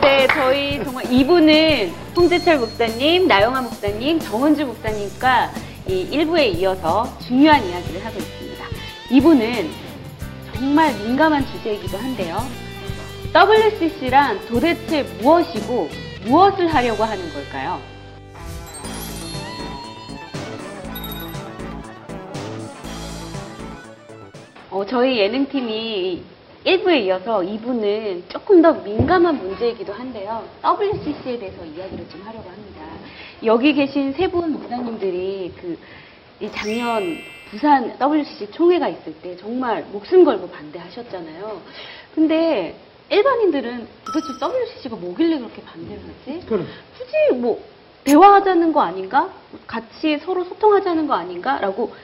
네, 저희 정말 이분은 홍재철 목사님, 나영아 목사님, 정은주 목사님과 이 1부에 이어서 중요한 이야기를 하고 있습니다. 이분은 정말 민감한 주제이기도 한데요. WCC란 도대체 무엇이고 무엇을 하려고 하는 걸까요? 어, 저희 예능팀이 1부에 이어서 2부는 조금 더 민감한 문제이기도 한데요. WCC에 대해서 이야기를 좀 하려고 합니다. 여기 계신 세 분 목사님들이 그, 이 작년 부산 WCC 총회가 있을 때 정말 목숨 걸고 반대하셨잖아요. 근데 일반인들은 도대체 WCC가 뭐길래 그렇게 반대를 하지? 굳이 뭐 대화하자는 거 아닌가? 같이 서로 소통하자는 거 아닌가? 라고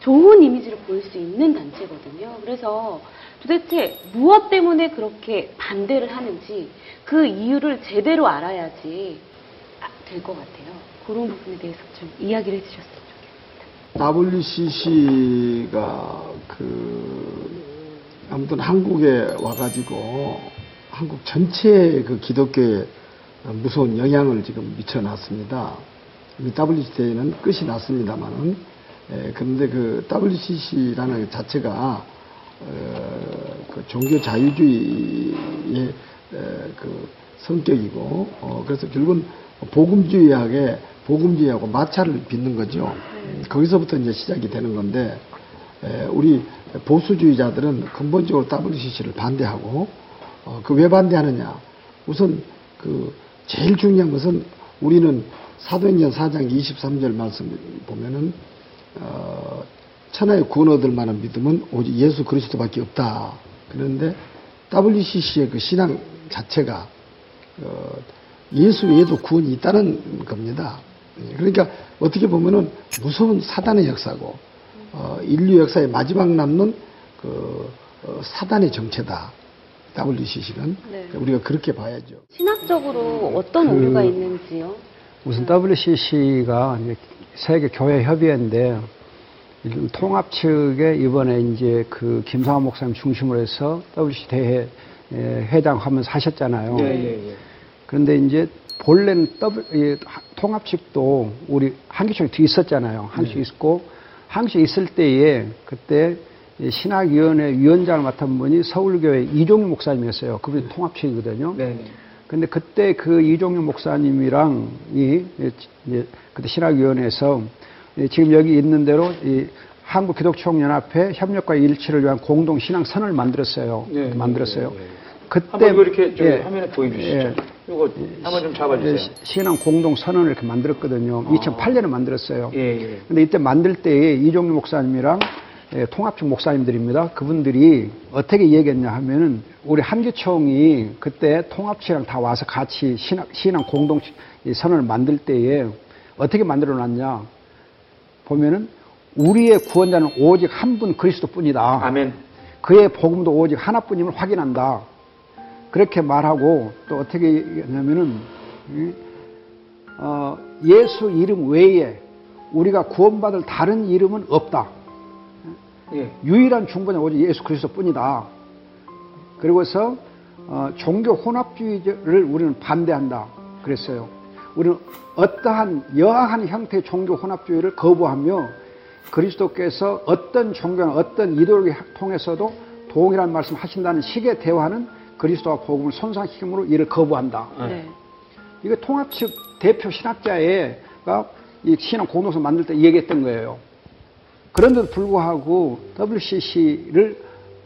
좋은 이미지를 보일 수 있는 단체거든요. 그래서 도대체 무엇 때문에 그렇게 반대를 하는지 그 이유를 제대로 알아야지 될 것 같아요. 그런 부분에 대해서 좀 이야기를 해주셨으면 좋겠습니다. WCC가 그 아무튼 한국에 와가지고 한국 전체의 그 기독교에 무서운 영향을 지금 미쳐놨습니다. 이 WCC는 끝이 났습니다만은 에, 그런데 그 WCC라는 그 자체가 어, 그 종교 자유주의의 에, 그 성격이고 어, 그래서 결국은 복음주의하게 복음주의하고 마찰을 빚는 거죠. 음, 거기서부터 이제 시작이 되는 건데 에, 우리 보수주의자들은 근본적으로 WCC를 반대하고 어, 그 왜 반대하느냐? 우선 그 제일 중요한 것은 우리는 사도행전 4장 23절 말씀 보면은 어, 천하의 구원 얻을 만한 믿음은 오직 예수 그리스도밖에 없다. 그런데 WCC의 그 신앙 자체가 어, 예수 외에도 구원이 있다는 겁니다. 그러니까 어떻게 보면은 무서운 사단의 역사고 어, 인류 역사의 마지막 남는 그 어, 사단의 정체다. WCC는 네. 우리가 그렇게 봐야죠. 신학적으로 어떤 그- 오류가 있는지요? 우선 WCC가 세계 교회 협의회인데 이 통합 측에 이번에 이제 그 김상환 목사님 중심으로 해서 WCC 대회 에, 회장하면서 하셨잖아요. 그런데 이제 본래는 W, 이 하- 통합 측도 우리 한기총이 뒤 있었잖아요. 한기총 있었고 한기총 있을 때에 그때 이 신학위원회 위원장을 맡은 분이 서울교회 이종유 목사님이었어요. 그분이 통합 측이거든요. 근데 그때 그 이종윤 목사님이랑 이 그때 신학위원회에서 이 지금 여기 있는 대로 이 한국 기독총연합회 협력과 일치를 위한 공동 신앙 선을 만들었어요. 네, 네, 만들었어요. 네, 네. 그때 한번 이렇게 예, 화면에 보여주시죠. 예. 이거 한번 좀 잡아주세요. 시- 신앙 공동 선언을 이렇게 만들었거든요. 2008년에 만들었어요. 예, 예. 근데 이때 만들 때에 이종규 목사님이랑 예, 통합측 목사님들입니다. 그분들이 어떻게 얘기했냐 하면은 우리 한기총이 그때 통합측이랑 다 와서 같이 신앙, 신앙 공동 이 선언을 만들 때에 어떻게 만들어 놨냐 보면은 우리의 구원자는 오직 한 분 그리스도뿐이다. 아멘. 그의 복음도 오직 하나뿐임을 확인한다. 그렇게 말하고 또 어떻게 얘기하냐면은 이, 어, 예수 이름 외에 우리가 구원받을 다른 이름은 없다. 예. 유일한 중보자 오직 예수 그리스도뿐이다. 그리고서 어, 종교 혼합주의를 우리는 반대한다. 그랬어요. 우리는 어떠한 여하한 형태의 종교 혼합주의를 거부하며 그리스도께서 어떤 종교나 어떤 이도를 통해서도 동일한 말씀 하신다는 식의 대화는 그리스도와 복음을 손상시킴으로 이를 거부한다. 네. 이거 통합 측 대표 신학자가 이 신앙 공동선 만들 때 얘기했던 거예요. 그런데도 불구하고 WCC를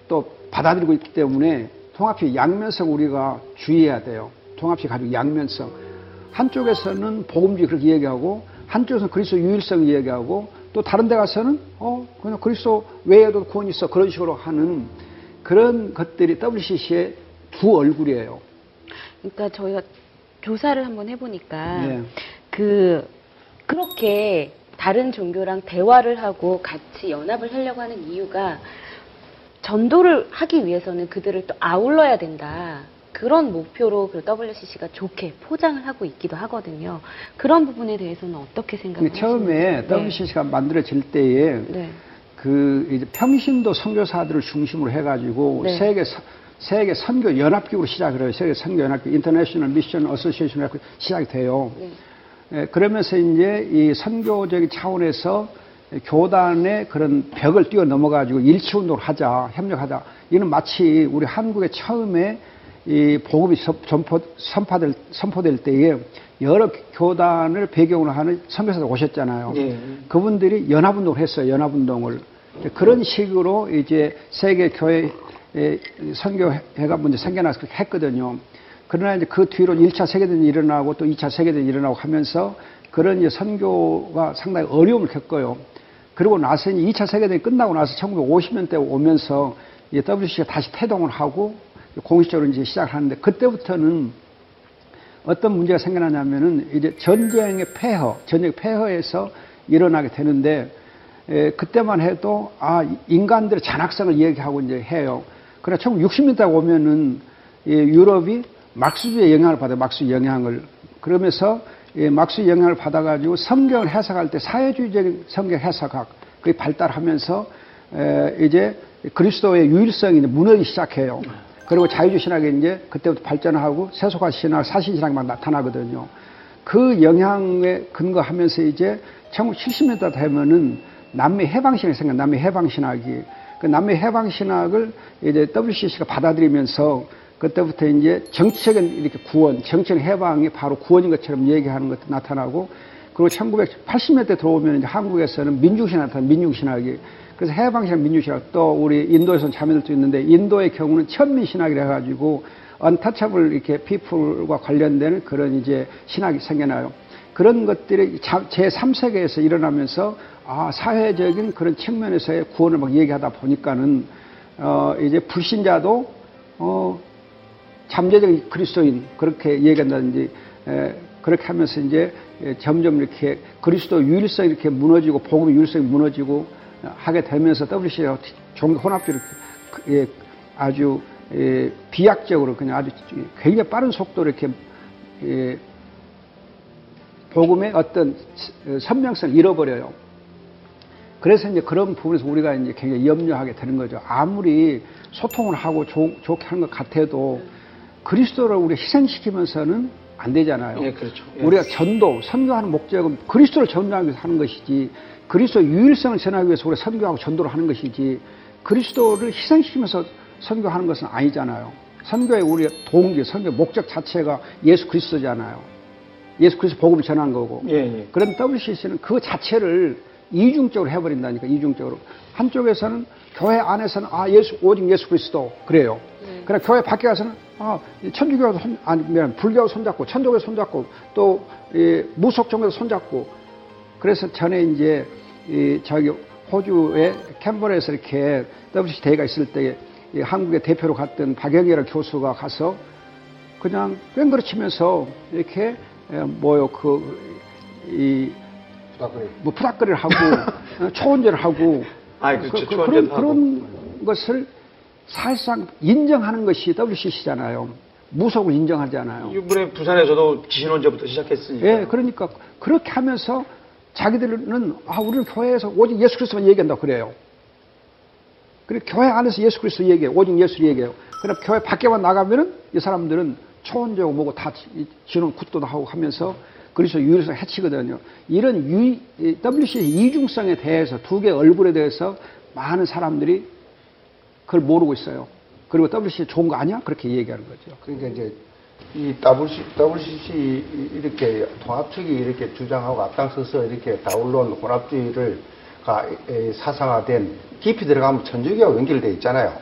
또 받아들이고 있기 때문에 통합식 양면성 우리가 주의해야 돼요. 통합식 가지고 양면성. 한쪽에서는 복음주의 그렇게 얘기하고 한쪽에서는 그리스도 유일성 얘기하고 또 다른 데 가서는 어 그냥 그리스도 외에도 구원이 있어 그런 식으로 하는 그런 것들이 WCC의 두 얼굴이에요. 그러니까 저희가 조사를 한번 해보니까 네. 그 그렇게 다른 종교랑 대화를 하고 같이 연합을 하려고 하는 이유가 전도를 하기 위해서는 그들을 또 아울러야 된다. 그런 목표로 그 WCC가 좋게 포장을 하고 있기도 하거든요. 그런 부분에 대해서는 어떻게 근데 생각하시는지? 처음에 WCC가 만들어질 때에 네. 그 이제 평신도 선교사들을 중심으로 해가지고 네. 세계 사- 세계 선교 연합기구로 시작을 해요. 세계 선교 연합기 International Mission Association 이라고 시작이 돼요. 네. 예, 그러면서 이제 이 선교적인 차원에서 교단의 그런 벽을 뛰어넘어 가지고 일치 운동을 하자, 협력하자. 이는 마치 우리 한국에 처음에 이 복음이 선- 전포, 선포될, 선포될 때에 여러 교단을 배경으로 하는 선교사들 오셨잖아요. 예. 그분들이 연합운동을 했어요. 연합운동을. 그런 식으로 이제 세계 교회 선교회가 먼저 생겨나서 했거든요. 그러나 이제 그 뒤로 1차 세계대전이 일어나고 또 2차 세계대전이 일어나고 하면서 그런 이제 선교가 상당히 어려움을 겪어요. 그리고 나서 이제 2차 세계대전이 끝나고 나서 1950년대 오면서 이 WC가 다시 태동을 하고 공식적으로 이제 시작을 하는데 그때부터는 어떤 문제가 생겨나냐면은 이제 전쟁의 폐허, 전쟁 폐허에서 일어나게 되는데 에, 그때만 해도 아 인간들의 잔악성을 얘기하고 이제 해요. 그러나 1960년대 오면은 이 유럽이 막수주의 영향을 받아요. 막수 영향을 그러면서 이 막수 영향을 받아가지고 성경을 해석할 때 사회주의적인 성경 해석학 그게 발달하면서 에, 이제 그리스도의 유일성이 무너지기 시작해요. 그리고 자유주의 신학이 이제 그때부터 발전하고 세속화 신학, 사신 신학이 막 나타나거든요. 그 영향에 근거하면서 이제 1970년대 되면은 남미 해방신학이 생겨, 남미 해방신학이. 그 남미 해방신학을 이제 WCC가 받아들이면서 그때부터 이제 정치적인 이렇게 구원, 정치적 해방이 바로 구원인 것처럼 얘기하는 것도 나타나고 그리고 1980년대 들어오면 이제 한국에서는 민중신학 민중신학이 그래서 해방신학, 민주신학 또 우리 인도에서는 자매들도 있는데 인도의 경우는 천민신학이라 해가지고 언타처블 이렇게 피플과 관련되는 그런 이제 신학이 생겨나요. 그런 것들이 제 3세계에서 일어나면서 아 사회적인 그런 측면에서의 구원을 막 얘기하다 보니까는 어 이제 불신자도 어 잠재적인 그리스도인 그렇게 얘기한다든지 에, 그렇게 하면서 이제 에, 점점 이렇게 그리스도 유일성이 이렇게 무너지고 복음의 유일성이 무너지고 하게 되면서 WC가 종교 혼합주의를 그- 예, 아주 예, 비약적으로 그냥 아주 굉장히 빠른 속도로 이렇게 예, 복음의 어떤 선명성을 잃어버려요. 그래서 이제 그런 부분에서 우리가 이제 굉장히 염려하게 되는 거죠. 아무리 소통을 하고 좋, 좋게 하는 것 같아도 그리스도를 우리 희생시키면서는 안 되잖아요. 예, 그렇죠. 예. 우리가 전도, 선교하는 목적은 그리스도를 전도하기 위해서 하는 것이지 그리스도 유일성을 전하기 위해서 우리가 선교하고 전도를 하는 것이지 그리스도를 희생시키면서 선교하는 것은 아니잖아요. 선교의 우리의 동기, 선교 목적 자체가 예수 그리스도잖아요. 예수 그리스도 복음을 전한 거고. 예, 예. 그런 WCC는 그 자체를 이중적으로 해버린다니까 이중적으로 한쪽에서는 교회 안에서는 아 예수 오직 예수 그리스도 그래요. 그러나 교회 밖에 가서는 아 천주교도 손, 아니 미안 불교도 손잡고 천도교 손잡고 또 이, 무속 종교도 손잡고 그래서 전에 이제 이 저기 호주의 캔버라에서 이렇게 WC 대회가 있을 때이 한국의 대표로 갔던 박영희라는 교수가 가서 그냥 꽹그르치면서 이렇게 에, 뭐요 그이. 뭐 푸닥거리를 하고 어, 초원제를 하고 아이, 그렇죠. 그, 초원제도 런 그런 것을 사실상 인정하는 것이 WCC잖아요. 무속을 인정하잖아요. 이번에 부산에서도 지신원제부터 시작했으니까. 예, 그러니까 그렇게 하면서 자기들은 아 우리는 교회에서 오직 예수 그리스도만 얘기한다 그래요. 그리고 교회 안에서 예수 그리스도 얘기해요. 오직 예수를 얘기해요. 그럼 교회 밖에만 나가면은 이 사람들은 초원제고 뭐고 다 지- 진원 굿도도 하고 하면서 그리스도 유일성 해치거든요. 이런 유, WC 이중성에 대해서 두 개의 얼굴에 대해서 많은 사람들이 그걸 모르고 있어요. 그리고 WC 좋은 거 아니야? 그렇게 얘기하는 거죠. 그러니까 이제 이 WC, WCC 이렇게 통합측이 이렇게 주장하고 앞장서서 이렇게 다울론 혼합주의를 가 사상화된 깊이 들어가면 천주교와 연결되어 있잖아요.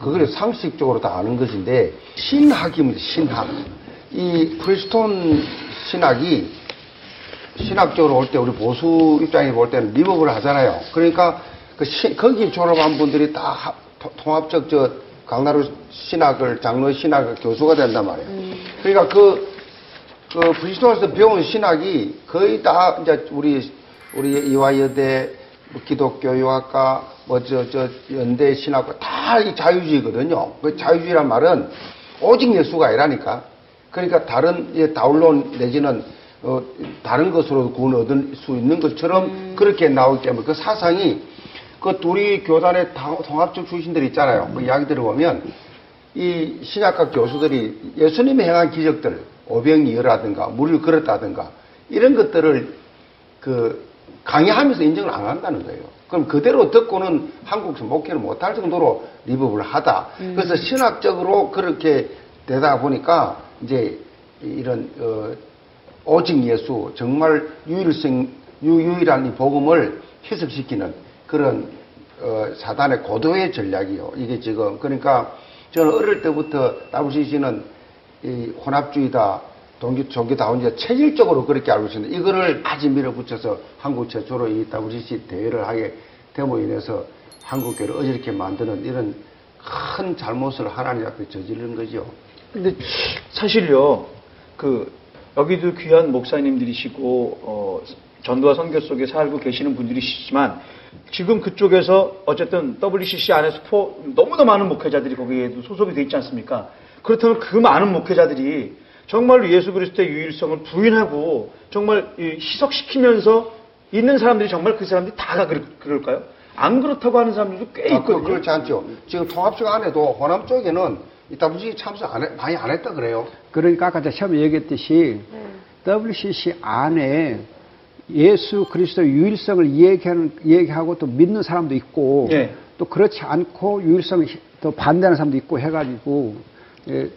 그걸 상식적으로 다 아는 것인데 신학입니다. 신학. 이 프리스톤 신학이 신학적으로 올 때 우리 보수 입장에 볼 때는 리버블 하잖아요. 그러니까 그 시- 거기 졸업한 분들이 다 통합적 저 강나루 신학을 장로 신학을 교수가 된단 말이에요. 그러니까 그, 그 브리스톨에서 배운 신학이 거의 다 이제 우리 우리 이화여대 뭐 기독교 유학과 뭐저저 연대 신학과 다 이 자유주의거든요. 그 자유주의란 말은 오직 예수가 아니라니까. 그러니까 다른 예, 다울론 내지는 어, 다른 것으로 구원 얻을 수 있는 것처럼 그렇게 나오기 때문에 그 사상이 그 둘이 교단의 당- 통합적 출신들 있잖아요. 그 이야기 들어보면 이 신약학 교수들이 예수님이 행한 기적들, 오병이어라든가 물을 걸었다든가 이런 것들을 그 강의하면서 인정을 안 한다는 거예요. 그럼 그대로 듣고는 한국에서 목회를 못할 정도로 리버블 하다. 그래서 신학적으로 그렇게 되다 보니까 이제 이런 어, 오직 예수 정말 유일성 유, 유일한 이 복음을 희석시키는 그런 어, 사단의 고도의 전략이요. 이게 지금 그러니까 저는 어릴 때부터 WCC는 이 혼합주의다, 동기 종교다운주의 체질적으로 그렇게 알고 있었는데 이거를 아주 밀어붙여서 한국 최초로 이 WCC 대회를 하게 됨으로 인해서 한국교를 어지럽게 만드는 이런 큰 잘못을 하나님 앞에 저지른 거죠. 근데 사실요, 그 여기도 귀한 목사님들이시고 어, 전도와 선교 속에 살고 계시는 분들이시지만 지금 그쪽에서 어쨌든 WCC 안에서 포, 너무나 많은 목회자들이 거기에도 소속이 돼 있지 않습니까? 그렇다면 그 많은 목회자들이 정말로 예수 그리스도의 유일성을 부인하고 정말 이 희석시키면서 있는 사람들이 정말 그 사람들이 다가 그럴, 그럴까요? 안 그렇다고 하는 사람들도 꽤 아, 그, 있거든요. 그렇지 않죠. 지금 통합적 안에도 호남 쪽에는 이 WCC 참석 안 해, 많이 안 했다 그래요. 그러니까 아까 제가 처음에 얘기했듯이 WCC 안에 예수 그리스도 유일성을 얘기하는, 얘기하고 또 믿는 사람도 있고 예. 또 그렇지 않고 유일성을 또 반대하는 사람도 있고 해가지고 예,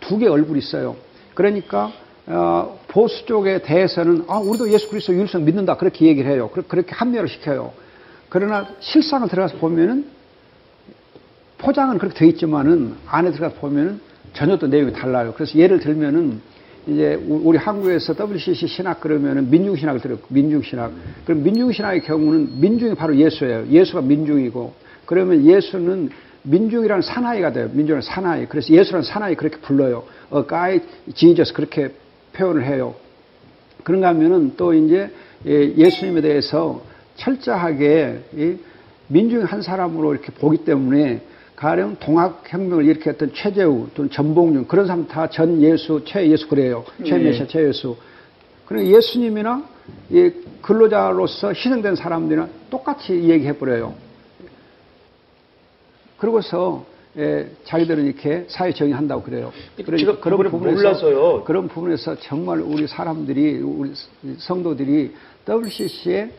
두 개 얼굴이 있어요. 그러니까 어, 보수 쪽에 대해서는 아 우리도 예수 그리스도 유일성 믿는다 그렇게 얘기를 해요. 그렇- 그렇게 합리화를 시켜요. 그러나 실상을 들어가서 보면은 포장은 그렇게 돼 있지만은 안에 들어가서 보면은 전혀 또 내용이 달라요. 그래서 예를 들면은 이제 우- 우리 한국에서 WCC 신학 그러면은 민중 신학을 들었고 민중 신학. 그럼 민중 신학의 경우는 민중이 바로 예수예요. 예수가 민중이고 그러면 예수는 민중이라는 사나이가 돼요. 민중은 사나이. 그래서 예수라는 사나이 그렇게 불러요. 어, 가이 지저스 그렇게 표현을 해요. 그런가 하면은 또 이제 예, 예수님에 대해서 철저하게 이 민중의 한 사람으로 이렇게 보기 때문에 가령 동학혁명을 일으켰던 최재우 또는 전봉준 그런 사람 다 전 예수, 최 예수 그래요. 최 예. 메시아, 최 예수. 그리고 예수님이나 이 근로자로서 희생된 사람들이나 똑같이 얘기해버려요. 그러고서 예, 자기들은 이렇게 사회 정의한다고 그래요. 제가 그거를 몰라서요. 그런 부분에서 정말 우리 사람들이 우리 성도들이 WCC의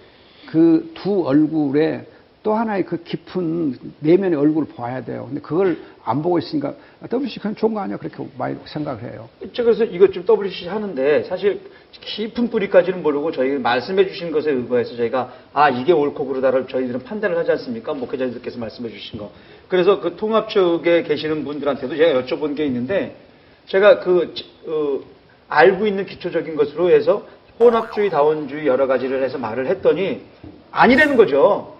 그 두 얼굴에 또 하나의 그 깊은 내면의 얼굴을 봐야 돼요. 근데 그걸 안 보고 있으니까 WCC 그냥 좋은 거 아니야 그렇게 많이 생각을 해요. 그래서 이것 좀 WCC 하는데 사실 깊은 뿌리까지는 모르고 저희 말씀해 주신 것에 의거해서 저희가 아 이게 옳고 그르다를 저희들은 판단을 하지 않습니까? 목회자님들께서 말씀해 주신 거. 그래서 그 통합 쪽에 계시는 분들한테도 제가 여쭤본 게 있는데 제가 그 어, 알고 있는 기초적인 것으로 해서 혼합주의, 다원주의 여러 가지를 해서 말을 했더니 아니라는 거죠.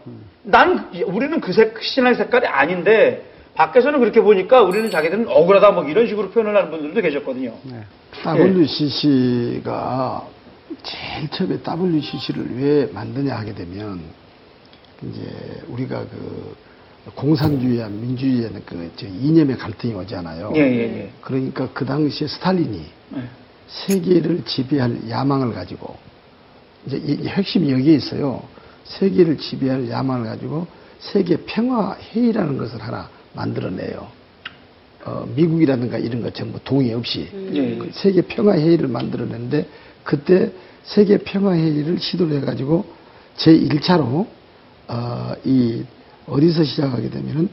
난 우리는 그 색, 신앙 색깔이 아닌데 밖에서는 그렇게 보니까 우리는 자기들은 억울하다 뭐 이런 식으로 표현을 하는 분들도 계셨거든요. 네. WCC가 제일 처음에 WCC를 왜 만드냐 하게 되면 이제 우리가 그 공산주의와 민주주의에는 그저 이념의 갈등이 오잖아요. 예, 예, 예. 그러니까 그 당시에 스탈린이 네. 세계를 지배할 야망을 가지고 이제 이, 이 핵심이 여기에 있어요. 세계를 지배할 야망을 가지고 세계 평화 회의라는 것을 하나 만들어내요. 어, 미국이라든가 이런 거 전부 동의 없이 예, 그 예. 세계 평화 회의를 만들어냈는데 그때 세계 평화 회의를 시도를 해가지고 제 1차로 어, 이 어디서 시작하게 되면은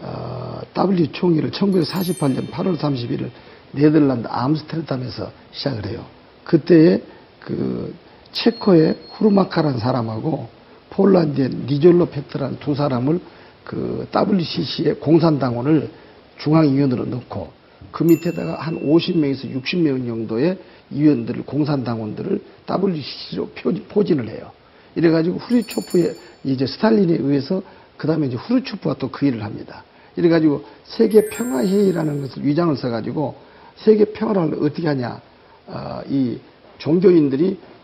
어, W 총회를 1948년 8월 31일 네덜란드 암스테르담에서 시작을 해요. 그때에 그 체코의 후르마카라는 사람하고 폴란드의 니졸로 페트라는 두 사람을 그 WCC의 공산당원을 중앙위원으로 넣고 그 밑에다가 한 50명에서 60명 정도의 위원들을 공산당원들을 WCC로 포진을 해요. 이래가지고 후르초프의 이제 스탈린에 의해서 그 다음에 이제 후르초프가 또 그 일을 합니다. 이래가지고 세계 평화회의라는 것을 위장을 써가지고 세계 평화를 어떻게 하냐. 어, 이 종교인들이 어,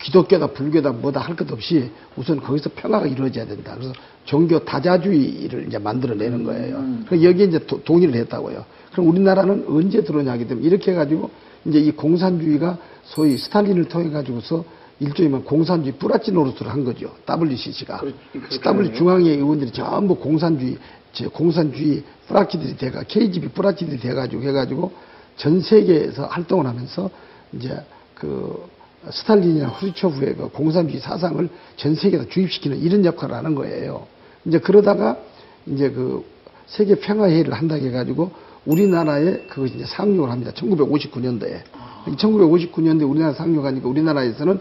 기독교다 불교다 뭐다 할 것 없이 우선 거기서 평화가 이루어져야 된다. 그래서 종교 다자주의를 이제 만들어내는 거예요. 그래서 여기에 이제 도- 동의를 했다고요. 그럼 우리나라는 언제 들어오냐 하게 되면 이렇게 해가지고 이제 이 공산주의가 소위 스탈린을 통해 가지고서 일종의 뭐 공산주의 뿌라치 노릇을 한 거죠. WCC가. 그렇- W. 중앙회 의원들이 전부 공산주의 제 공산주의 뿌라치들이 돼가 KGB 뿌라치들이 돼가지고 해가지고 전 세계에서 활동을 하면서 이제 그 스탈린이나 후르초프의 그 공산주의 사상을 전 세계에다 주입시키는 이런 역할을 하는 거예요. 이제 그러다가 이제 그 세계 평화회의를 한다고 해가지고 우리나라에 그것이 이제 상륙을 합니다. 1959년도에. 1959년도에 우리나라 상륙하니까 우리나라에서는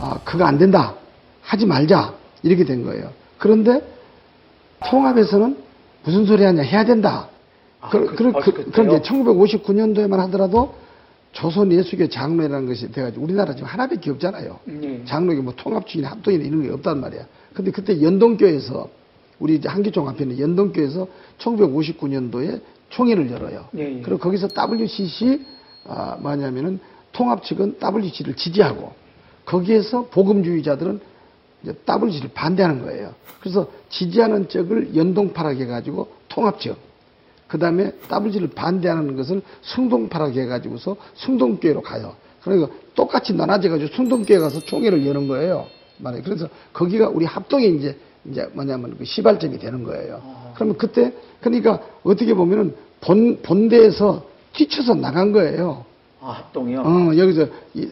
아, 그거 안 된다. 하지 말자. 이렇게 된 거예요. 그런데 통합에서는 무슨 소리 하냐. 해야 된다. 아, 그, 그- 그, 아, 그, 그때요? 그런데 1959년도에만 하더라도 조선 예수교 장로회라는 것이 돼가지고 우리나라 지금 하나밖에 없잖아요. 네. 장로교 뭐 통합주의나 합동이나 이런 게 없단 말이야. 근데 그때 연동교에서 우리 이제 한기총 앞에 있는 연동교에서 1959년도에 총회를 열어요. 예, 예. 그리고 거기서 WCC 아, 뭐냐면은 통합 측은 WC를 지지하고 거기에서 복음주의자들은 이제 WC를 반대하는 거예요. 그래서 지지하는 쪽을 연동파라고 해가지고 통합 측. 그 다음에 WG를 반대하는 것을 승동파라고 해가지고서 승동교회로 가요. 그러니까 똑같이 나눠져가지고 승동교회 가서 총회를 여는 거예요. 말해. 그래서 거기가 우리 합동의 이제, 이제 뭐냐면 그 시발점이 되는 거예요. 그러면 그때, 그러니까 어떻게 보면은 본, 본대에서 뛰쳐서 나간 거예요. 아, 합동이요? 어, 여기서 이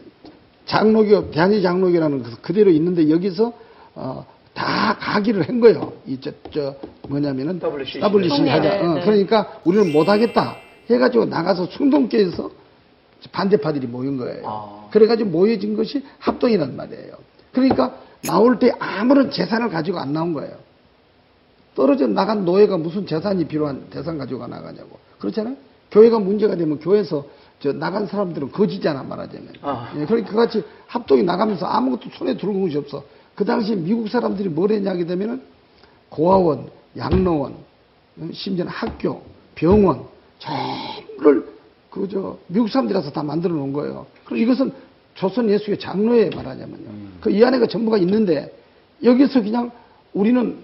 장로교, 대한의 장로교라는 그 그대로 있는데 여기서 어, 다 가기를 한 거예요. 이저 저 뭐냐면은 WCC. WCC 하자. 어, 네. 그러니까 우리는 못 하겠다 해가지고 나가서 충동교에서 반대파들이 모인 거예요. 아. 그래가지고 모여진 것이 합동이란 말이에요. 그러니까 나올 때 아무런 재산을 가지고 안 나온 거예요. 떨어져 나간 노예가 무슨 재산이 필요한 재산 가지고 나가냐고. 그렇잖아요? 교회가 문제가 되면 교회에서 저 나간 사람들은 거지잖아, 말하자면. 아. 예, 그러니까 그같이 합동이 나가면서 아무것도 손에 들고 것이 없어. 그 당시 미국 사람들이 뭘 했냐 하게 되면은 고아원, 양로원, 어, 심지어는 학교, 병원, 전부를 그저 미국 사람들이라서 다 만들어 놓은 거예요. 그리고 이것은 조선 예수의 장로에 말하자면요. 그이 안에가 전부가 있는데 여기서 그냥 우리는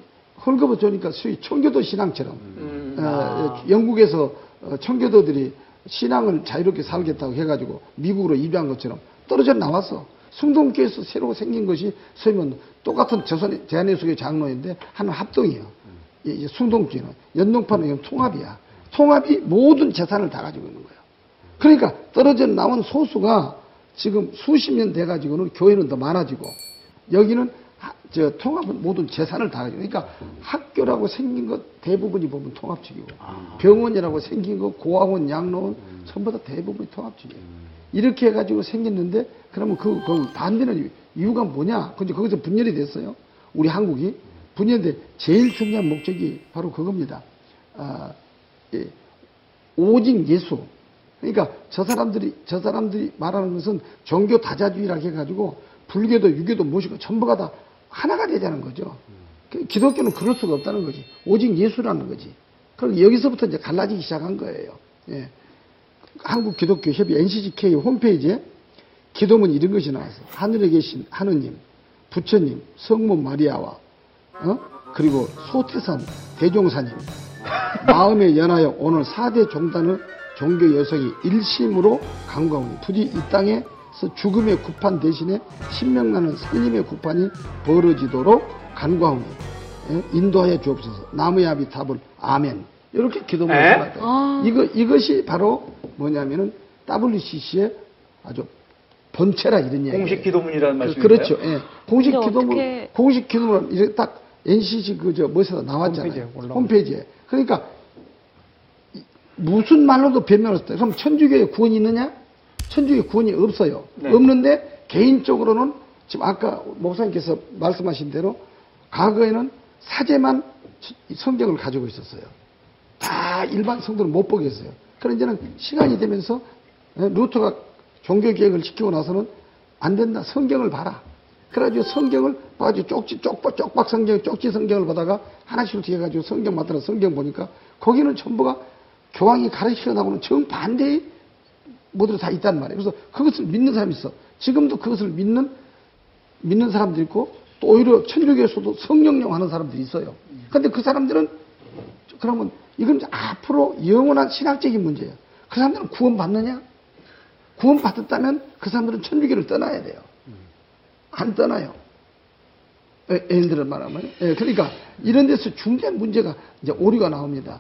헐거워 주니까 소위 청교도 신앙처럼 음, 어, 아. 영국에서 어, 청교도들이 신앙을 자유롭게 살겠다고 해가지고 미국으로 이주한 것처럼 떨어져 나왔어. 승동교에서 새로 생긴 것이 소위 말 똑같은 조선 대한예수교 장로인데 하는 합동이에요. 이- 이 승동교는 연동파는 통합이야. 통합이 모든 재산을 다 가지고 있는 거예요. 그러니까 떨어져 나온 소수가 지금 수십 년 돼가지고는 교회는 더 많아지고 여기는 하- 저 통합은 모든 재산을 다 가지고 그러니까 학교라고 생긴 것 대부분이 보면 통합적이고 병원이라고 생긴 거 고아원 양로원 전부 다 대부분이 통합적이에요. 이렇게 해가지고 생겼는데 그러면 그, 그 반대는 이유가 뭐냐? 근데 거기서 분열이 됐어요. 우리 한국이 분열돼 제일 중요한 목적이 바로 그겁니다. 아, 예, 오직 예수. 그러니까 저 사람들이 저 사람들이 말하는 것은 종교 다자주의라고 해가지고 불교도 유교도 무엇이고 전부가 다 하나가 되자는 거죠. 그 기독교는 그럴 수가 없다는 거지. 오직 예수라는 거지. 그럼 여기서부터 이제 갈라지기 시작한 거예요. 예. 한국 기독교 협의 NCGK 홈페이지에 기도문 이런 것이 나왔어요. 하늘에 계신 하느님, 부처님, 성모 마리아와 어? 그리고 소태산 대종사님 마음에 연하여 오늘 4대 종단의 종교 여성이 일심으로 강구하오니 부디 이 땅에 서 죽음의 구판 대신에 신명나는 살림의 구판이 벌어지도록 간구하오니 예? 인도하여 주옵소서 나무의 아비 탑을 아멘 이렇게 기도문을 에? 써놨다 아. 이거, 이것이 바로 뭐냐면은 WCC의 아주 본체라 이런 얘기예요 공식 기도문이라는 그- 말씀인가요? 그렇죠. 예. 공식 기도문, 어떻게- 공식 기도문 이렇게 딱 NCC 그저 뭐에서 나왔잖아요. 홈페이지에. 홈페이지에. 그러니까 이- 무슨 말로도 변명을 했다. 그럼 천주교에 구원이 있느냐? 천주교에 구원이 없어요. 네. 없는데 개인적으로는 지금 아까 목사님께서 말씀하신 대로 과거에는 사제만 성경을 가지고 있었어요. 다 일반 성도는 못 보게 했어요. 그런 이제는 시간이 되면서 예, 루터가 종교 개혁을 시키고 나서는 안 된다. 성경을 봐라. 그래가지고 성경을 봐가지고 쪽지, 쪽박, 쪽박 성경, 쪽지 성경을 보다가 하나씩 어떻게 해가지고 성경 맞더라 성경 보니까 거기는 전부가 교황이 가르치려 나오는 정반대의 모두로 다 있단 말이에요. 그래서 그것을 믿는 사람이 있어. 지금도 그것을 믿는, 믿는 사람들이 있고 또 오히려 천주교에서도 성령령 하는 사람들이 있어요. 근데 그 사람들은 그러면 이건 앞으로 영원한 신학적인 문제예요. 그 사람들은 구원 받느냐? 구원 받았다면 그 사람들은 천주교를 떠나야 돼요. 안 떠나요. 예, 예를 들어 말하면 예, 그러니까 이런 데서 중대한 문제가 이제 오류가 나옵니다.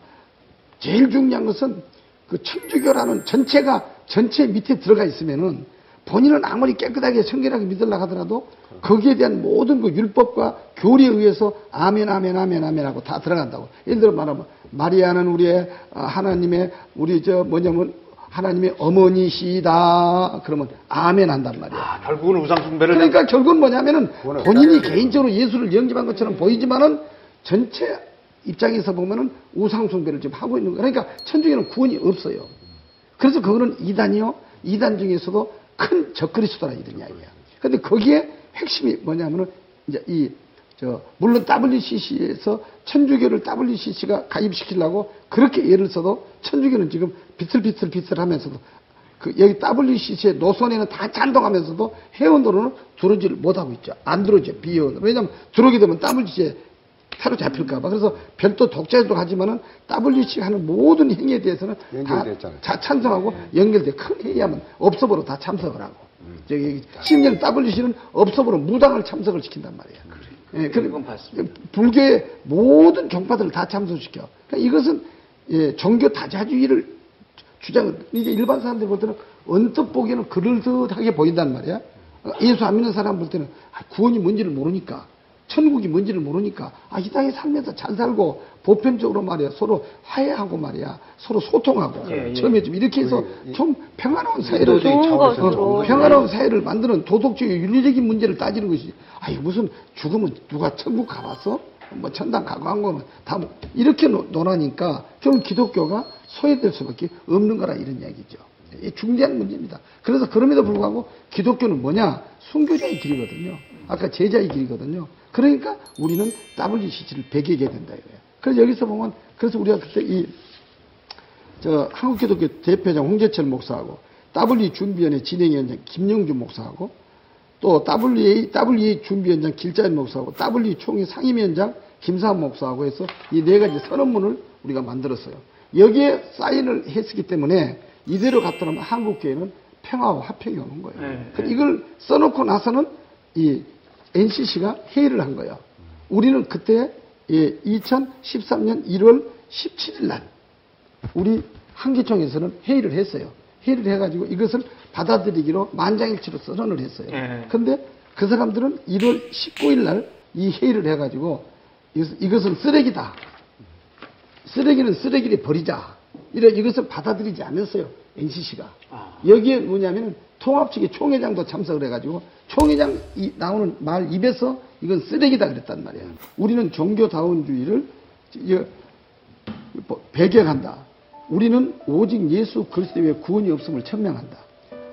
제일 중요한 것은 그 천주교라는 전체가 전체 밑에 들어가 있으면은 본인은 아무리 깨끗하게 청결하게 믿으려 하더라도 거기에 대한 모든 그 율법과 교리에 의해서 아멘 아멘 아멘 아멘 하고 다 들어간다고. 예를 들어 말하면 마리아는 우리의 아, 하나님의 우리 저 뭐냐면 하나님의 어머니시다. 그러면 아멘 한단 말이야. 아, 결국은 우상숭배를 그러니까 결국은 뭐냐면은 본인이. 개인적으로 예수를 영접한 것처럼 보이지만은 전체 입장에서 보면은 우상숭배를 지금 하고 있는 거예요. 그러니까 천주교는 구원이 없어요. 그래서 그거는 이단이요. 이단 중에서도 큰 적그리스도라 이런 이야기야. 근데 거기에 핵심이 뭐냐면은 이제 이, 저, 물론 WCC에서 천주교를 WCC가 가입시키려고 그렇게 예를 써도 천주교는 지금 비틀비틀비틀 하면서도 그 여기 WCC의 노선에는 다 찬동하면서도 회원으로는 들어오지를 못하고 있죠. 안 들어오죠. 비회원으로. 왜냐하면 들어오게 되면 WCC에 타로 잡힐까봐. 그래서 별도 독자적으로 하지만은 WC 하는 모든 행위에 대해서는 연결됐잖아요. 다 찬성하고 연결돼 큰 회의하면 업소보로 다 참석을 하고. 저기 심지어는 WC는 업소보로 무당을 참석을 시킨단 말이야. 예, 그 그건 봤습니다. 불교의 모든 종파들을 다 참석시켜. 그러니까 이것은 예, 종교 다자주의를 주장을 이게 일반 사람들 볼 때는 언뜻 보기에는 그럴듯하게 보인단 말이야. 어, 예수 안 믿는 사람 볼 때는 아, 구원이 뭔지를 모르니까 천국이 뭔지를 모르니까 아, 이 땅에 살면서 잘 살고 보편적으로 말이야 서로 화해하고 말이야 서로 소통하고 예, 예. 처음에 좀 이렇게 해서 우리 이- 좀 평화로운 사회를 것으로. 어, 평화로운 사회를 만드는 도덕적인 윤리적인 문제를 따지는 것이 아이 무슨 죽으면 누가 천국 가봤어? 뭐 천당 가고 한 거는 다 뭐 이렇게 노- 논하니까 결국 기독교가 소외될 수밖에 없는 거라 이런 이야기죠. 이 중대한 문제입니다. 그래서 그럼에도 불구하고 기독교는 뭐냐? 순교자의 길이거든요. 아까 제자의 길이거든요. 그러니까 우리는 WCC를 배기게 된다 이거예요. 그래서 여기서 보면 그래서 우리가 그때 이 저 한국기독교 대표장 홍재철 목사하고 WE 준비위원회 진행위원장 김영주 목사하고 또 WA, WE 준비위원장 길자인 목사하고 WE 총회 상임위원장 김사한 목사하고 해서 이 네 가지 선언문을 우리가 만들었어요. 여기에 사인을 했기 때문에 이대로 갔더라면 한국 교회는 평화와 화평이 오는 거예요. 네, 그 네. 이걸 써놓고 나서는 이 NCC가 회의를 한 거예요. 우리는 그때 예, 2013년 1월 17일 날 우리 한기총에서는 회의를 했어요. 회의를 해가지고 이것을 받아들이기로 만장일치로 선언을 했어요. 예. 근데 그 사람들은 1월 19일 날 이 회의를 해가지고 이것- 이것 은 쓰레기다. 쓰레기는 쓰레기를 버리자. 이래 이것을 받아들이지 않았어요. NCC가. 아. 여기에 뭐냐면 통합 측의 총회장도 참석을 해가지고 총회장 이 나오는 말 입에서 이건 쓰레기다 그랬단 말이에요. 우리는 종교다운주의를 뭐 배격한다. 우리는 오직 예수 그리스도 외에 구원이 없음을 천명한다.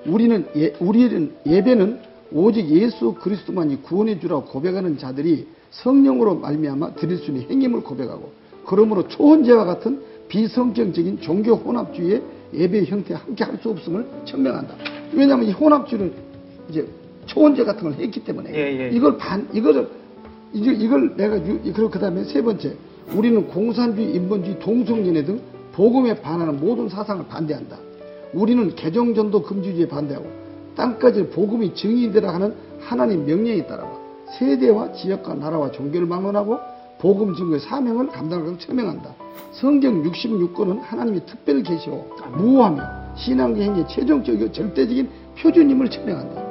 우리는 예, 우리는 예배는 오직 예수 그리스도만이 구원해 주라고 고백하는 자들이 성령으로 말미암아 드릴 수 있는 행님을 고백하고 그러므로 초혼제와 같은 비성경적인 종교 혼합주의의 예배 형태와 함께 할 수 없음을 천명한다. 왜냐하면 이 혼합주의를 이제 초혼제 같은 걸 했기 때문에 예, 예. 이걸 반 이거를 이제 이걸 내가 유, 그리고 그다음에 세 번째 우리는 공산주의, 인본주의, 동성연애 등 복음에 반하는 모든 사상을 반대한다. 우리는 개정전도 금지주의에 반대하고 땅까지 복음이 증인되라 하는 하나님 명령에 따라 세대와 지역과 나라와 종교를 막론하고 복음 증거의 사명을 감당하고 천명한다. 성경 66권은 하나님의 특별 계시오 무호하며 신앙의 행위의 최종적이고 절대적인 표준임을 천명한다.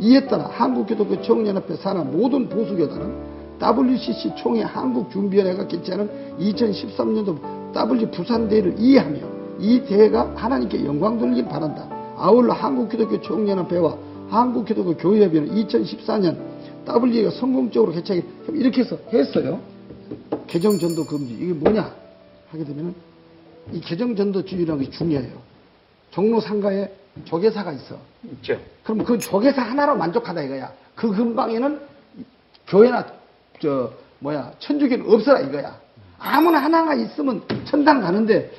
이에 따라 한국기독교 총연합회 산하 모든 보수교단은 WCC 총회 한국준비위원회가 개최하는 2013년도 W 부산대회를 이해하며 이 대회가 하나님께 영광 돌리길 바란다. 아울러 한국기독교 총연합회와 한국기독교 교회협의회는 2014년 WE가 성공적으로 개최하기 이렇게 해서 했어요. 개정전도 금지. 이게 뭐냐? 하게 되면은 이 개정전도주의라는 게 중요해요. 종로 상가에 조계사가 있어. 있죠. 그럼 그 조계사 하나로 만족하다 이거야. 그 근방에는 교회나 저 뭐야 천주교는 없어라 이거야. 아무나 하나가 있으면 천당 가는데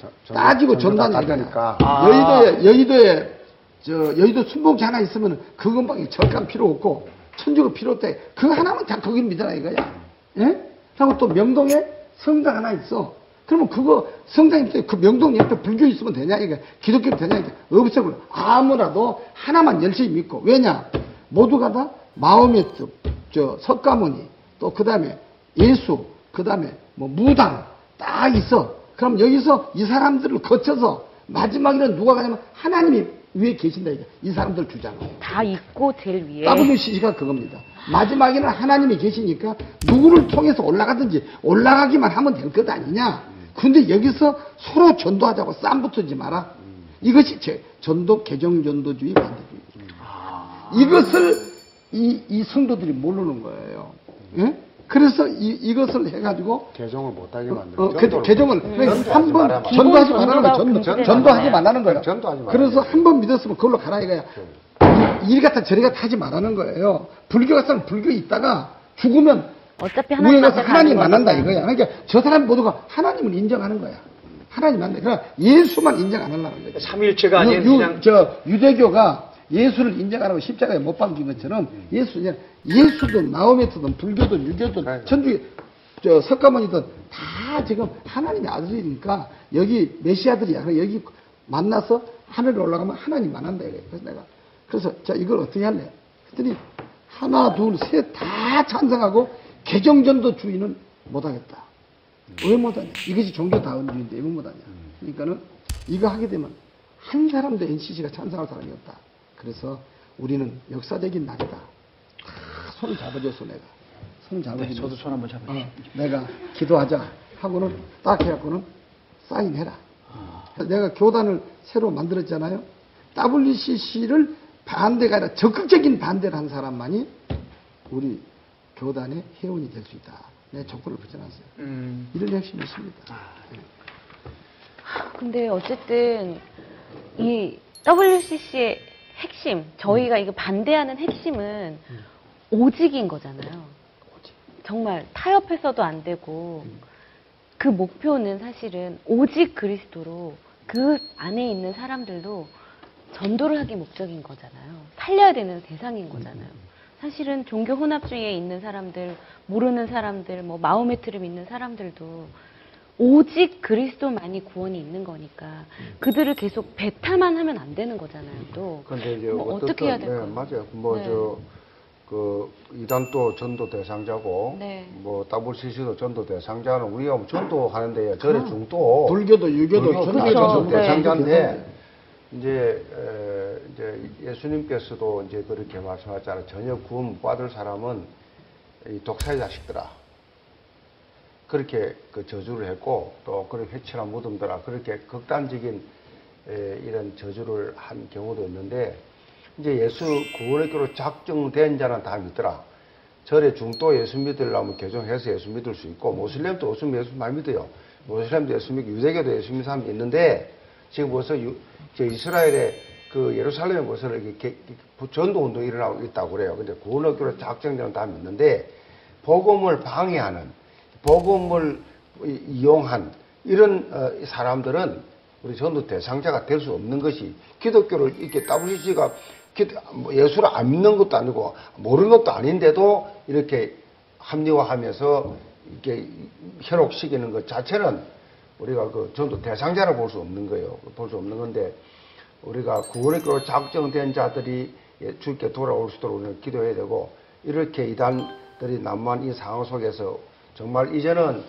저- 저- 따지고 전단이 따지니까. 아. 여의도에 여의도에 저 여의도 순복지 하나 있으면 그 근방에 절감 필요 없고 천주교 필요 없대. 그 하나만 다 거기를 믿어라 이거야. 예? 그리고 또 명동에 성당 하나 있어. 그러면 그거 성당 있을 때그 명동 옆에 불교 있으면 되냐 이거 기독교 되냐 이거 없어버려. 아무라도 하나만 열심히 믿고 왜냐 모두가 다 마음의 뜻, 저 석가모니 또 그 다음에 예수 그 다음에 뭐 무당 딱 있어. 그럼 여기서 이 사람들을 거쳐서 마지막에는 누가 가냐면 하나님이 위에 계신다 이 사람들 주장은. 다 있고 제일 위에. WCC가 그겁니다. 마지막에는 하나님이 계시니까 누구를 통해서 올라가든지 올라가기만 하면 될 것 아니냐. 근데 여기서 서로 전도하자고 쌈 붙이지 마라. 이것이 제 전도 개정 전도주의 반대주의. 이것을 이, 이 성도들이 모르는 거예요. 예? 그래서 이, 이것을 해가지고 개종을 못하게 어, 만드는 어, 개- 개정을 한번 말아야 전도하지 말라는 거야. 전도, 전도하지. 말라는 거야. 전도하지 그래서 돼. 한번 믿었으면 그걸로 가라 이거야. 이리 갔다 저리 갔다 하지 말라는 거예요. 불교 가서는 불교 있다가 죽으면 어차피 하나님 가서 하나님 만난다. 이거야. 그러니까 저 사람 모두가 하나님을 인정하는 거야. 하나님 만나. 그러나 예수만 인정 안 하려는 거지. 삼위일체가 아닌 그냥 저 유대교가 예수를 인정하라고 십자가에 못 박힌 것처럼 예수 그냥 예수든 마음에서든 불교든 유교든 네. 천주교 저 석가모니든 다 지금 하나님의 아들이니까 여기 메시아들이야. 여기 만나서 하늘에 올라가면 하나님 만난다 이래. 그래서 내가 그래서 자 이걸 어떻게 할래? 그랬더니 하나 둘셋 다 찬성하고 개정전도 주의는 못하겠다. 왜 못하냐? 이것이 종교다운주의인데 왜 못하냐? 그러니까는 이거 하게 되면 한 사람도 NCC가 찬성할 사람이 없다. 그래서 우리는 역사적인 날이다. 다손 잡아줘서 내가 손 잡아주면 네, 저도 손 한번 잡아주세요. 어, 내가 기도하자 하고는 딱 해갖고는 사인해라. 그래서 내가 교단을 새로 만들었잖아요. WCC를 반대가 아니라 적극적인 반대를 한 사람만이 우리 교단의 회원이 될 수 있다. 내 조건을 붙여놨어요. 음, 이런 핵심이 있습니다. 근데 어쨌든 이 WCC의 핵심, 저희가 이거 반대하는 핵심은 오직인 거잖아요. 정말 타협해서도 안 되고 그 목표는 사실은 오직 그리스도로 그 안에 있는 사람들도 전도를 하기 목적인 거잖아요. 살려야 되는 대상인 거잖아요. 사실은 종교 혼합주의에 있는 사람들, 모르는 사람들, 뭐 마음의 틀을 믿는 사람들도 오직 그리스도만이 구원이 있는 거니까 그들을 계속 배타만 하면 안 되는 거잖아요. 또 근데 이제 뭐 어떻든 어떻게 해야 네, 될까요? 맞아요. 뭐 네. 저그 이단 또 전도 대상자고 네. 뭐 WCC도 전도 대상자는 우리가 뭐 전도하는데 절의 중도 아, 불교도 유교도 불교, 그렇죠. 전도 전도 네. 대상자인데 이제 에, 이제 예수님께서도 이제 그렇게 말씀하잖아요. 전혀 구원 못 받을 사람은 이 독사의 자식들아. 그렇게 그 저주를 했고 또 그런 회칠한 무덤들아 그렇게 극단적인 에, 이런 저주를 한 경우도 있는데 이제 예수 구원의 교로 작정된 자는 다 믿더라. 절에 중도 예수 믿으려면 개종해서 예수 믿을 수 있고 모슬렘도 예수, 예수 많이 믿어요. 모슬렘도 예수 믿고 유대교도 예수 믿는 사람이 있는데 지금 벌써 유, 저 이스라엘의 그 예루살렘에 벌써 이렇게 전도 운동이 일어나고 있다고 그래요. 근데 구원의 교로 작정되는 다 믿는데 복음을 방해하는 복음을 이- 이용한 이런 어, 사람들은 우리 전도 대상자가 될 수 없는 것이 기독교를 이렇게 WCC가 뭐 예수를 안 믿는 것도 아니고 모르는 것도 아닌데도 이렇게 합리화하면서 이렇게 현혹시키는 것 자체는 우리가 그 전도 대상자를 볼 수 없는 거예요. 볼 수 없는 건데 우리가 구원의 교로 작정된 자들이 예, 주께 돌아올 수 있도록 기도해야 되고 이렇게 이단들이 난무한 이 상황 속에서 정말 이제는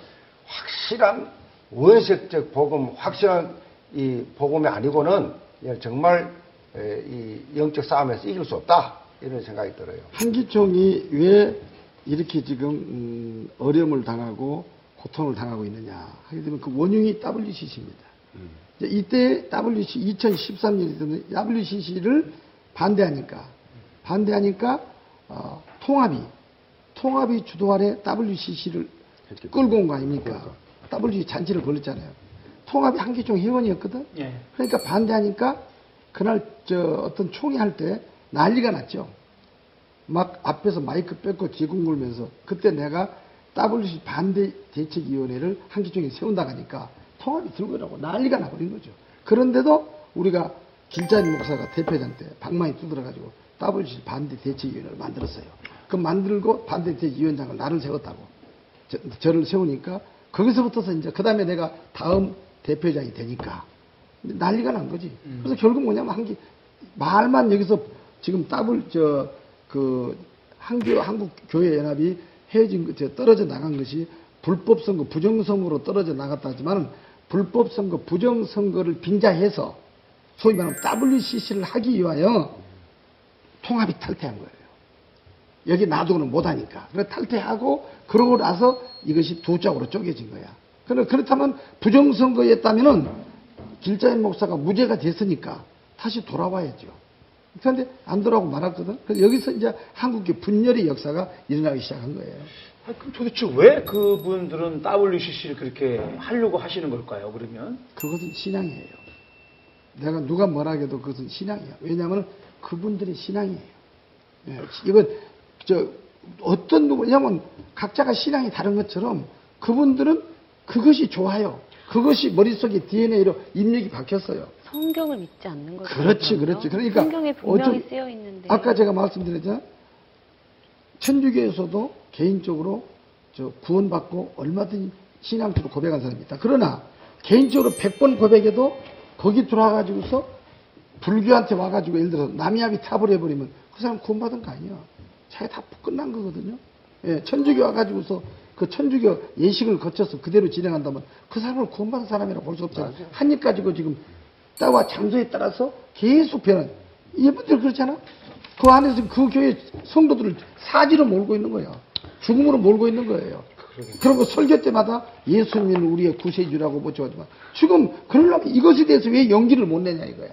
확실한 원색적 복음, 확실한 이 복음이 아니고는 예, 정말 에, 이 영적 싸움에서 이길 수 없다 이런 생각이 들어요. 한기총이 왜 이렇게 지금 음, 어려움을 당하고 고통을 당하고 있느냐 하게 되면 그 원흉이 WCC입니다. 이때 WC 2013년에 WCC를 반대하니까 반대하니까 어, 통합이 통합이 주도 아래 WCC를 끌고 온 거 아닙니까? WCC 잔치를 벌였잖아요. 통합이 한기총 회원이었거든. 예. 그러니까 반대하니까 그날 저 어떤 총회 할 때 난리가 났죠. 막 앞에서 마이크 뺏고 지궁 물면서 그때 내가 WC 반대 대책위원회를 한기총에 세운다고 하니까 통합이 들고 나고 난리가 나버린 거죠. 그런데도 우리가 길자인 목사가 대표장 때 방망이 두드려가지고 WC 반대 대책위원회를 만들었어요. 그 만들고 반대 대책위원장을 나를 세웠다고. 저, 를 세우니까 거기서부터서 이제 그 다음에 내가 다음 대표장이 되니까 난리가 난 거지. 그래서 결국 뭐냐면 한기 말만 여기서 지금 더블 저그 한교 한국 교회 연합이 헤어진 것, 저 떨어져 나간 것이 불법 선거 부정 선거로 떨어져 나갔다 하지만 불법 선거 부정 선거를 빙자해서 소위 말하면 WCC를 하기 위하여 통합이 탈퇴한 거예요. 여기 놔두고는 못하니까. 그래 탈퇴하고 그러고 나서 이것이 두 짝으로 쪼개진 거야. 그렇다면 부정선거였다면은 길자인 목사가 무죄가 됐으니까 다시 돌아와야죠. 그런데 안 돌아오고 말았거든. 그래서 여기서 이제 한국의 분열의 역사가 일어나기 시작한 거예요. 아, 그럼 도대체 왜 그분들은 WCC를 그렇게 하려고 하시는 걸까요? 그러면 그것은 신앙이에요. 내가 누가 뭐라 해도 그것은 신앙이야. 왜냐하면 그분들의 신앙이에요. 예, 이건 저 어떤 누구 왜냐하면 각자가 신앙이 다른 것처럼 그분들은 그것이 좋아요. 그것이 머릿속에 DNA로 입력이 박혔어요. 성경을 믿지 않는 거죠. 그렇지, 그렇지. 그러니까 성경에 분명히 쓰여 있는데. 아까 제가 말씀드렸잖아요. 천주교에서도 개인적으로 저 구원받고 얼마든지 신앙적으로 고백한 사람이 있다. 그러나 개인적으로 100번 고백해도 거기 들어와가지고서 불교한테 와가지고 예를 들어서 남이압이 탑을 해버리면 그 사람 구원받은 거 아니야. 자기 다 끝난 거거든요. 예, 천주교 와가지고서 그 천주교 예식을 거쳐서 그대로 진행한다면 그 사람을 구원받은 사람이라고 볼 수 없잖아. 한입 가지고 지금 때와 장소에 따라서 계속 변한. 이분들 그렇잖아. 그 안에서 그 교회 성도들을 사지로 몰고 있는 거야. 죽음으로 몰고 있는 거예요. 그리고 설교 때마다 예수님은 우리의 구세주라고 모셔가지만 지금 그러려면 이것에 대해서 왜 연기를 못 내냐 이거야.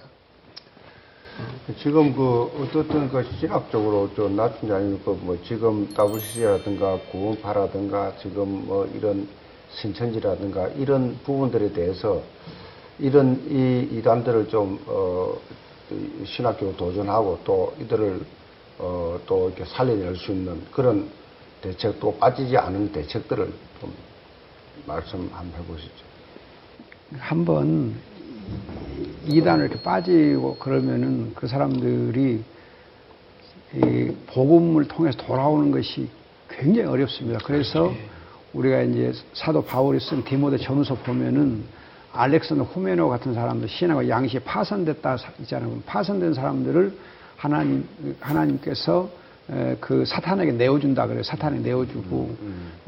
지금 그 어떻든 그 신학적으로 좀 낮춘지 아니면 그뭐 지금 WCC라든가 구원파라든가 지금 뭐 이런 신천지라든가 이런 부분들에 대해서 이런 이 이단들을 좀 어, 이 신학적으로 도전하고 또 이들을 어, 또 이렇게 살려낼 수 있는 그런 대책 또 빠지지 않은 대책들을 좀 말씀 한번 해보시죠. 한번 이단을 이렇게 빠지고 그러면은 그 사람들이 이 복음을 통해서 돌아오는 것이 굉장히 어렵습니다. 그래서 우리가 이제 사도 바울이 쓴 디모데 전후서 보면은 알렉산더 후메노 같은 사람들 신앙과 양식이 파손됐다 있잖아요. 파손된 사람들을 하나님 하나님께서 에, 그 사탄에게 내어준다 그래요. 사탄에게 내어주고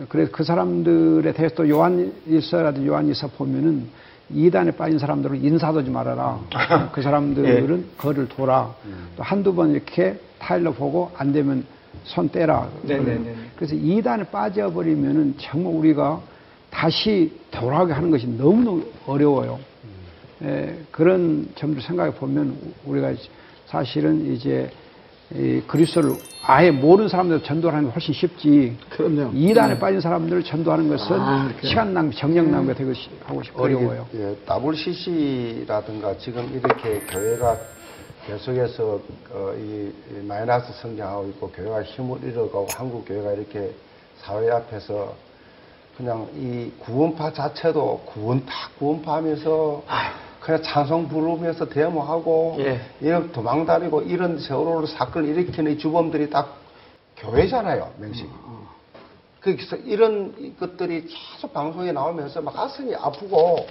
그래서 그 사람들에 대해서 또 요한 일서라든지 요한 일서 보면은 이단에 빠진 사람들은 인사하지 말아라. 그 사람들은 거를 돌아. 또 한두 번 이렇게 타일러 보고 안 되면 손 떼라. 네네네. 그래서 이단에 빠져버리면은 정말 우리가 다시 돌아오게 하는 것이 너무너무 어려워요. 에, 그런 점들 생각해 보면 우리가 사실은 이제 이 그리스도를 아예 모르는 사람들 전도를 하는 게 훨씬 쉽지. 그럼요. 이단에 네. 빠진 사람들을 전도하는 것은 아. 시간 낭비, 정력 낭비가 되고 시- 하고 싶- 어려워요. 예, WCC라든가 지금 이렇게 교회가 계속해서 어, 이, 이 마이너스 성장하고 있고 교회가 힘을 잃어가고 한국 교회가 이렇게 사회 앞에서 그냥 이 구원파 자체도 구원 다 구원파 하면서 그냥 찬송 부르면서 데모하고 예. 이런 도망다니고 이런 세월호 사건을 일으키는 이 주범들이 다 교회잖아요, 명식이. 그래서 이런 것들이 계속 방송에 나오면서 막 가슴이 아프고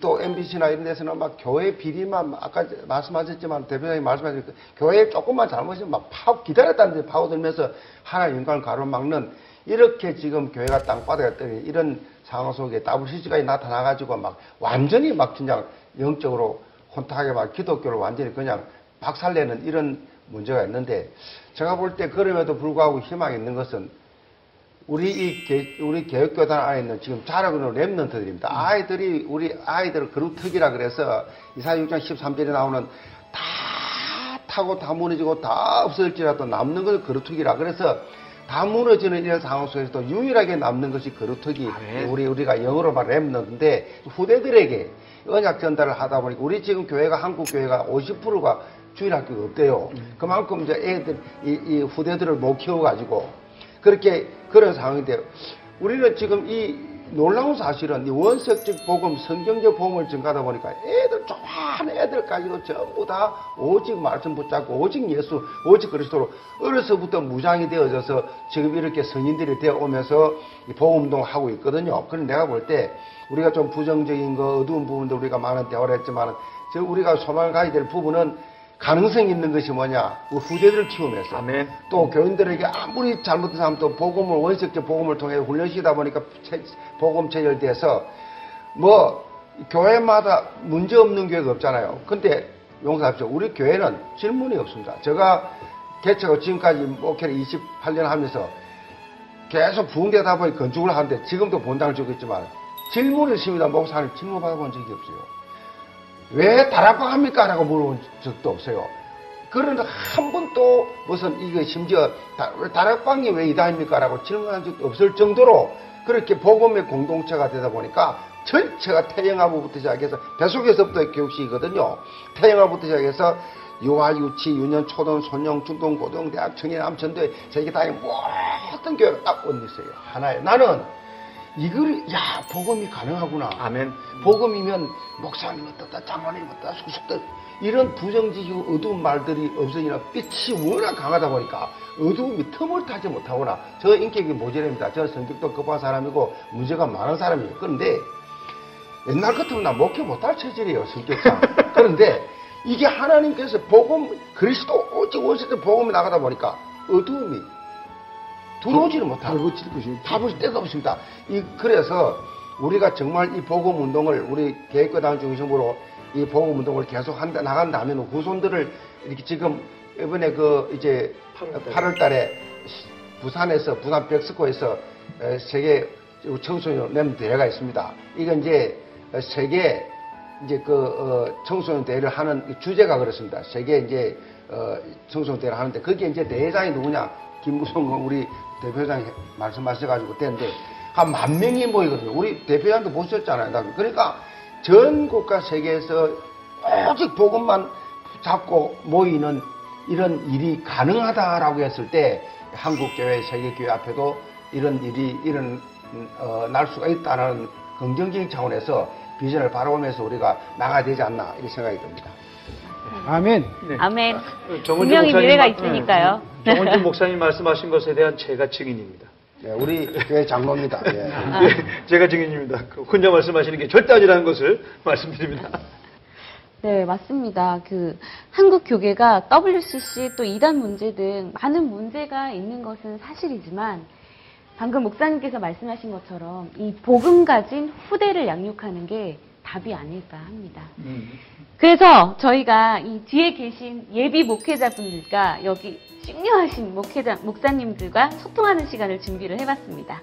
또 MBC나 이런 데서는 막 교회 비리만 아까 말씀하셨지만 대표장님 말씀하신 그 교회 조금만 잘못이면 막 파고 기다렸다는 데 파고들면서 하나의 영광을 가로막는 이렇게 지금 교회가 땅바닥에 떠는 이런 상황 속에 WCC가 나타나가지고 막 완전히 막 진짜 영적으로 혼탁하게 막 기독교를 완전히 그냥 박살내는 이런 문제가 있는데 제가 볼 때 그럼에도 불구하고 희망이 있는 것은 우리 이 개, 우리 교육교단 안에 있는 지금 자라고 있는 랩런트들입니다. 아이들이 우리 아이들 그룹특이라 그래서 이사 6장 13절에 나오는 다 타고 다 무너지고 다 없어질지라도 남는 걸 그룹특이라 그래서 다 무너지는 이런 상황 속에서도 유일하게 남는 것이 그룹특이 네. 우리 우리가 영어로 말 랩런트인데 후대들에게 언약 전달을 하다 보니까 우리 지금 교회가 한국 교회가 50%가 주일 학교가 없대요. 그만큼 이제 애들 이, 이 후대들을 못 키워가지고 그렇게 그런 상황인데 우리는 지금 이 놀라운 사실은 이 원색적 복음, 성경적 복음을 증가하다 보니까 애들 좋아하는 애들까지도 전부 다 오직 말씀 붙잡고 오직 예수, 오직 그리스도로 어려서부터 무장이 되어져서 지금 이렇게 성인들이 되어 오면서 이 복음운동 하고 있거든요. 그럼 내가 볼 때 우리가 좀 부정적인 거, 어두운 부분도 우리가 많은 대화를 했지만 저 우리가 소망을 가져야 될 부분은 가능성 있는 것이 뭐냐? 우리 후대들을 키우면서 아멘. 또 교인들에게 아무리 잘못한 사람도 복음을 원색적 복음을 통해 훈련시키다 보니까 체- 복음 체결돼서 뭐 교회마다 문제 없는 교회가 없잖아요. 근데 용서합시오. 우리 교회는 질문이 없습니다. 제가 개척하고 지금까지 목회를 28년 하면서 계속 부흥되다 보니 건축을 하는데 지금도 본당을 주고 있지만 질문을 있습니다. 목사님 질문 받아본 적이 없어요. 왜 다락방 합니까? 라고 물어본 적도 없어요. 그런데 한 번도 무슨 이거 심지어 다락방이 왜 이다입니까? 라고 질문한 적도 없을 정도로 그렇게 복음의 공동체가 되다 보니까 전체가 태영아부부터 시작해서 뱃속에서부터 교육식이거든요. 태영아부터 시작해서 유아, 유치, 유년, 초등, 소년, 중등, 고등, 대학, 청년, 남천도에 세계 다행 모든 교회가 딱 얹어 있어요. 하나에. 나는 이걸, 야, 복음이 가능하구나. 아멘. 복음이면 목사님 어떻다, 장로님 어떻다, 수석들 이런 부정지이고 어두운 말들이 없어지나 빛이 워낙 강하다 보니까 어두움이 틈을 타지 못하거나 저 인격이 모자랍니다. 저 성격도 급한 사람이고 문제가 많은 사람이에요. 그런데 옛날 같으면 나 목회 못할 체질이에요, 성격상. 그런데 이게 하나님께서 복음, 그리스도 오직 원수의 복음이 나가다 보니까 어두움이 들어오지를 못하고 것이 없죠. 답을 데가 없습니다. 이, 그래서 우리가 정말 이 복음 운동을 우리 계획과당 중심으로 이 복음 운동을 계속 한다, 나간다면 후손들을 이렇게 지금 이번에 그 이제 8월 달에 부산에서, 부산 백스코에서 에, 세계 청소년 램 대회가 있습니다. 이건 이제 세계 이제 그 어, 청소년 대회를 하는 이 주제가 그렇습니다. 세계 이제 어, 청소년 대회를 하는데 거기에 이제 대회장이 누구냐? 김무성 우리 대표장이 말씀하셔가지고 됐는데 한 만 명이 모이거든요. 우리 대표장도 보셨잖아요. 그러니까 전 국가 세계에서 오직 복음만 잡고 모이는 이런 일이 가능하다라고 했을 때 한국교회, 세계교회 앞에도 이런 일이 이런 어, 날 수가 있다는 긍정적인 차원에서 비전을 바라보면서 우리가 나가야 되지 않나 이렇게 생각이 듭니다. 아멘. 네. 아멘. 정원주 분명히 목사님 미래가 말- 있으니까요. 네. 정원주 목사님 말씀하신 것에 대한 제가 증인입니다. 네, 우리 교회 장로입니다. 예. 예, 제가 증인입니다. 그 혼자 말씀하시는 게 절대 아니라는 것을 말씀드립니다. 네, 맞습니다. 그 한국 교계가 WCC 또 이단 문제 등 많은 문제가 있는 것은 사실이지만 방금 목사님께서 말씀하신 것처럼 이 복음 가진 후대를 양육하는 게 답이 아닐까 합니다. 그래서 저희가 이 뒤에 계신 예비 목회자분들과 여기 중요하신 목회자 목사님들과 소통하는 시간을 준비를 해봤습니다.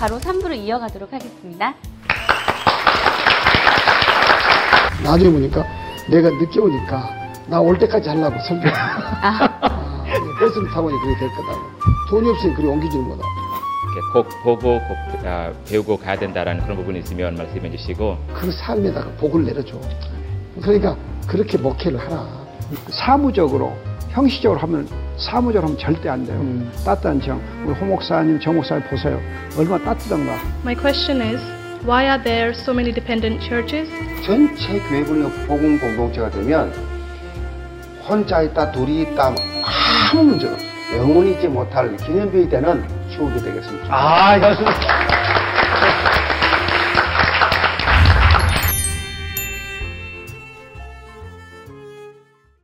바로 3부로 이어가도록 하겠습니다. 나중에 보니까 내가 늦게 오니까 나 올 때까지 하려고 설교. 아, 아, 버스를 타보니 그렇게 될 거다고. 돈이 없으니 그리 옮기지는 못하고. 이렇게 꼭 보고 꼭 아, 배우고 가야 된다라는 그런 부분이 있으면 말씀해 주시고 그 삶에다가 복을 내려줘. 그러니까 그렇게 목회를 하라. 사무적으로 형식적으로 하면 사무적으로 하면 절대 안 돼요. 음. 따뜻한 정. 우리 홍 목사님, 정 목사님 보세요. 얼마나 따뜻한가. My question is why are there so many dependent churches? 전체 교회분이 복음 공동체가 되면 혼자 있다 둘이 있다 아무 문제가 없어요. 영원히 잊지 못할 기념비 때는 키우게 되겠습니다. 아, 이것은